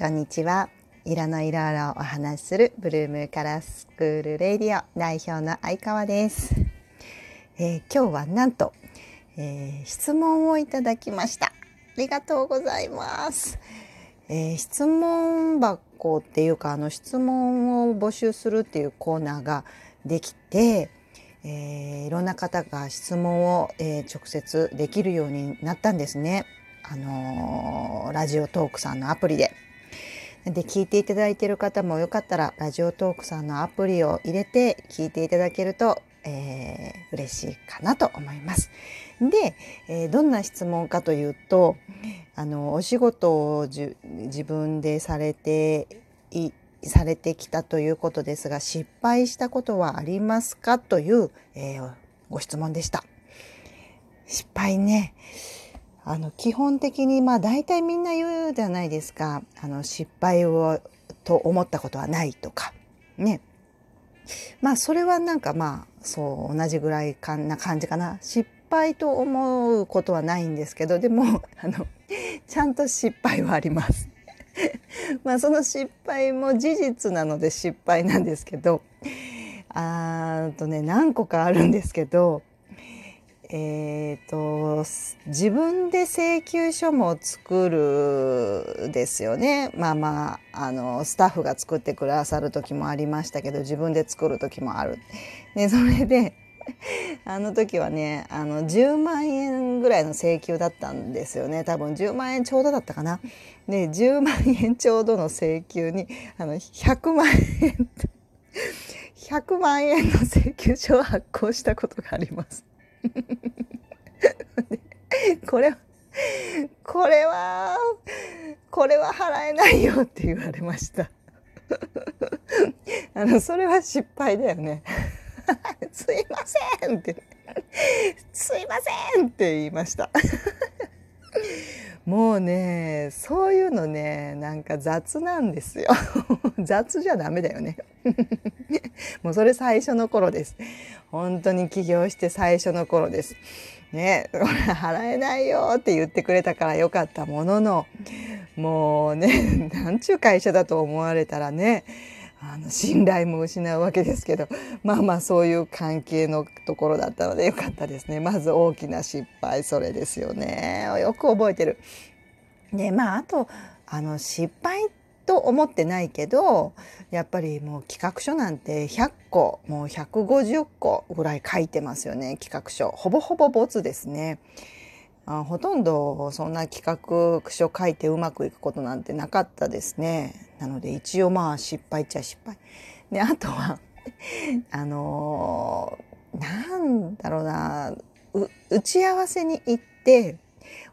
こんにちは。色のいろいろお話しするブルームカラースクールレディオ代表の相川です。えー、今日はなんと、えー、質問をいただきました。ありがとうございます。えー、質問箱っていうかあの質問を募集するっていうコーナーができて、えー、いろんな方が質問を、えー、直接できるようになったんですね。あのー、ラジオトークさんのアプリで。で聞いていただいている方もよかったらラジオトークさんのアプリを入れて聞いていただけると、えー、嬉しいかなと思います。で、えー、どんな質問かというとあのお仕事を自分でされていされてきたということですが失敗したことはありますかという、えー、ご質問でした。失敗ね。あの基本的にまあ大体みんな言うじゃないですか。あの失敗をと思ったことはないとか。ね。まあそれはなんかまあそう同じぐらいかな感じかな。失敗と思うことはないんですけどでも あのちゃんと失敗はあります。まあその失敗も事実なので失敗なんですけど。あとね何個かあるんですけど。えーと、自分で請求書も作るですよねまあまああのスタッフが作ってくださる時もありましたけど自分で作る時もある。でそれで あの時はねあの10万円ぐらいの請求だったんですよね多分10万円ちょうどだったかな。で10万円ちょうどの請求にあの100万円100万円の請求書を発行したことがあります。これはこれはこれは払えないよって言われました。あのそれは失敗だよね。すいませんってすいませんって言いました。もうねそういうのねなんか雑なんですよ。雑じゃダメだよね。もうそれ最初の頃です。本当に起業して最初の頃です。ねこれ払えないよって言ってくれたからよかったもののもうねなんちゅう会社だと思われたらねあの信頼も失うわけですけど まあまあそういう関係のところだったのでよかったですねまず大きな失敗それですよねよく覚えてる。でまああとあの失敗と思ってないけどやっぱりもう企画書なんて100個もう150個ぐらい書いてますよね企画書ほぼほぼ没ですね。あほとんどそんな企画書書いてうまくいくことなんてなかったですね。なので一応まあ失敗っちゃ失敗。であとは あのー、なんだろうな打ち合わせに行って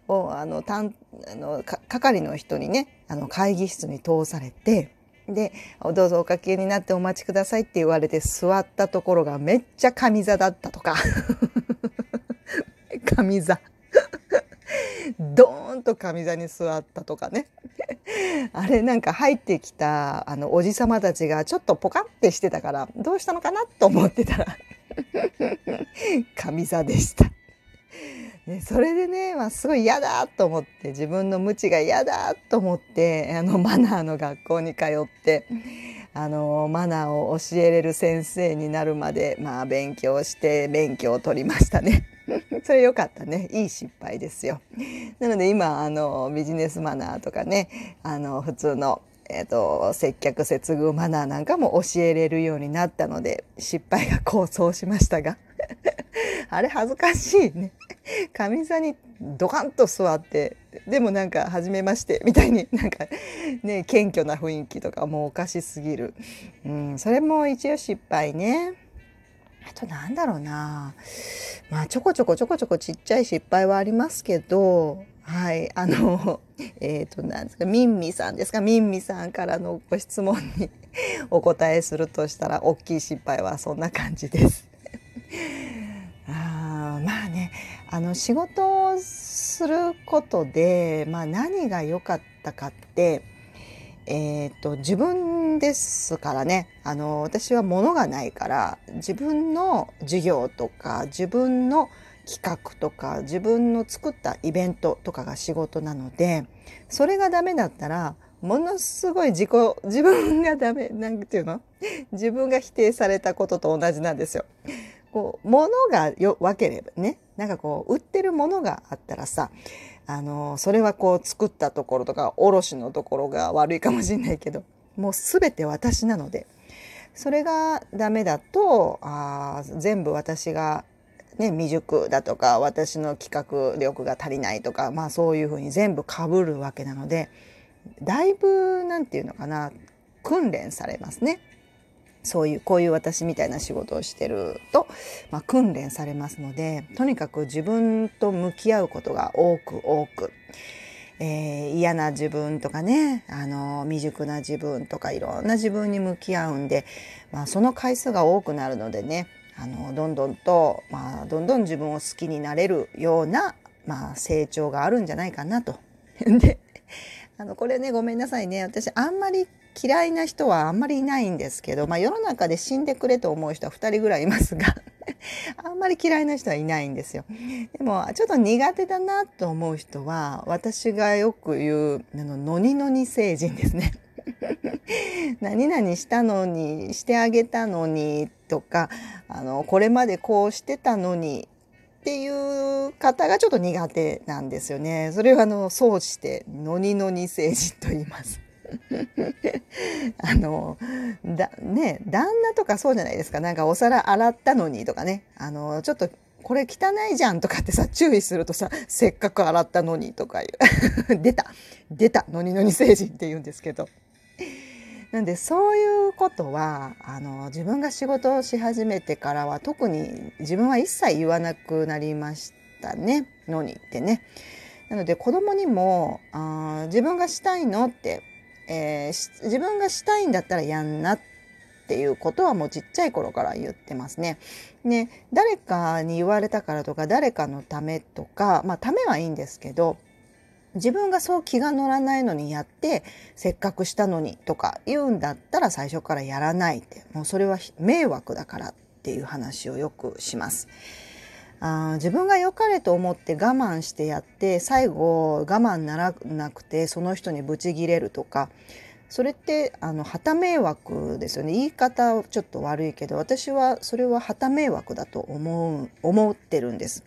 をあのたんあの係の人にねあの会議室に通されてで「どうぞおかけになってお待ちください」って言われて座ったところがめっちゃ上座だったとか。上座。ドーンと上座に座ったとかね。あれなんか入ってきたあのおじさまたちがちょっとポカってしてたからどうしたのかなと思ってたら上座でした。ね、それでね、まあ、すごい嫌だと思って自分の無知が嫌だと思ってあのマナーの学校に通ってあのマナーを教えれる先生になるまで、まあ、勉強して免許を取りましたね。それ良かったねいい失敗ですよ。なので今あのビジネスマナーとかねあの普通のえーと、接客接遇マナーなんかも教えれるようになったので失敗が功そうしましたが あれ恥ずかしいね上座にドカンと座ってでもなんか「初めまして」みたいになんかね謙虚な雰囲気とかもうおかしすぎる、うん、それも一応失敗ね。あとなんだろうなまあちょこちょこちょこちょこちっちゃい失敗はありますけどはい、あの、えっ、ー、と、なんですか、ミンミさんですか、ミンミさんからのご質問に お答えするとしたら、大きい失敗はそんな感じです。あまあね、あの、仕事をすることで、まあ何が良かったかって、えーと、と自分ですからねあの私は物がないから自分の授業とか自分の企画とか自分の作ったイベントとかが仕事なのでそれがダメだったらものすごい自己自分がダメなんていうの？自分が否定されたことと同じなんですよ。こう物がよ分ければねなんかこう売ってるものがあったらさあのそれはこう作ったところとか卸のところが悪いかもしれないけどもう全て私なのでそれがダメだとあ全部私がね、未熟だとか私の企画力が足りないとか、まあ、そういうふうに全部かぶるわけなのでだいぶ何て言うのかな訓練されますね。そういうこういう私みたいな仕事をしてると、まあ、訓練されますのでとにかく自分と向き合うことが多く多く、えー、嫌な自分とかねあの未熟な自分とかいろんな自分に向き合うんで、まあ、その回数が多くなるのでねあのどんどんと、まあ、どんどん自分を好きになれるような、まあ、成長があるんじゃないかなと。であのこれねごめんなさいね私あんまり嫌いな人はあんまりいないんですけど、まあ、世の中で死んでくれと思う人は2人ぐらいいますが あんまり嫌いな人はいないんですよ。でもちょっと苦手だなと思う人は私がよく言うあのノニノニ星人ですね。何々したのにしてあげたのにとかあのこれまでこうしてたのにっていう方がちょっと苦手なんですよね。それはあの総してノニノニ星人と言います。あのだね旦那とかそうじゃないですか。なんかお皿洗ったのにとかね。あのちょっとこれ汚いじゃんとかってさ注意するとさせっかく洗ったのにとかいう。出た。出た。ノニノニ星人って言うんですけど。なんでそういうことはあの自分が仕事をし始めてからは特に自分は一切言わなくなりましたね。のにってね。なので子供にもあ自分がしたいのって、えー、自分がしたいんだったらやんなっていうことはもうちっちゃい頃から言ってますね。ね誰かに言われたからとか誰かのためとかまあためはいいんですけど自分がそう気が乗らないのにやってせっかくしたのにとか言うんだったら最初からやらないってもうそれは迷惑だからっていう話をよくします。あ自分が良かれと思って我慢してやって最後我慢ならなくてその人にブチギレるとかそれってあの旗迷惑ですよね言い方ちょっと悪いけど私はそれは旗迷惑だと思う思ってるんです。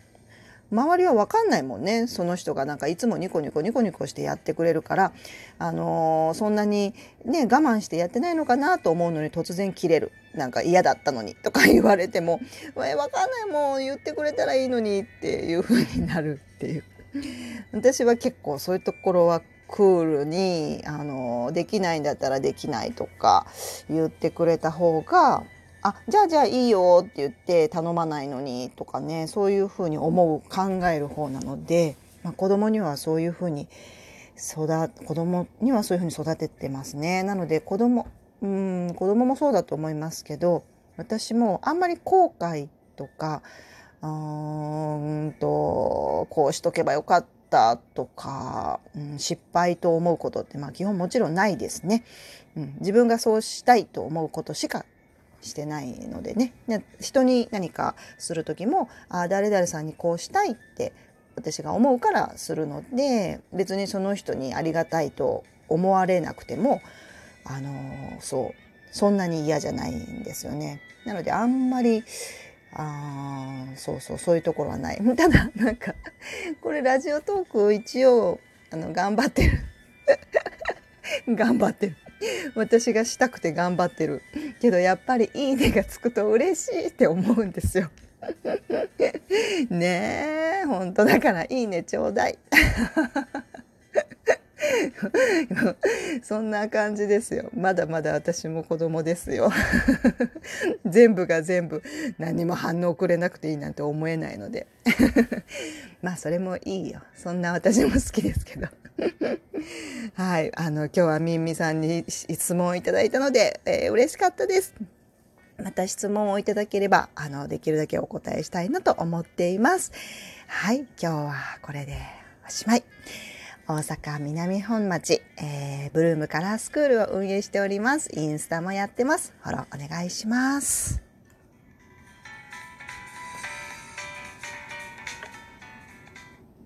周りは分かんないもんね。その人がなんかいつもニコニコニコニコしてやってくれるから、あのー、そんなにね我慢してやってないのかなと思うのに突然切れる。なんか嫌だったのに。とか言われても「え分かんないもう言ってくれたらいいのに」っていう風になるっていう。私は結構そういうところはクールに、あの、できないんだったらできないとか言ってくれた方があじゃあじゃあいいよって言って頼まないのにとかねそういうふうに思う考える方なので、まあ、子供にはそういうふうに育子供にはそういうふうに育ててますね。なので子供うん子供もそうだと思いますけど私もあんまり後悔とかうんとこうしとけばよかったとか、うん、失敗と思うことってまあ基本もちろんないですね、うん。自分がそうしたいと思うことしかしてないのでね人に何かする時もあ誰々さんにこうしたいって私が思うからするので別にその人にありがたいと思われなくてもあのそうそんなに嫌じゃないんですよね。なのであんまりあそうそうそういうところはない。ただなんかこれラジオトーク一応あの頑張ってる 頑張ってる 私がしたくて頑張ってるけどやっぱり「いいね」がつくと嬉しいって思うんですよ。ねえ本当だから「いいねちょうだい」そんな感じですよ。まだまだ私も子供ですよ。全部が全部何も反応くれなくていいなんて思えないので。まあそれもいいよ。そんな私も好きですけど。はい。あの、今日はみんみさんに質問をいただいたので、えー、嬉しかったです。また質問をいただければ、あの、できるだけお答えしたいなと思っています。はい。今日はこれでおしまい。大阪南本町、えー、ブルームカラースクールを運営しております。インスタもやってます。フォローお願いします。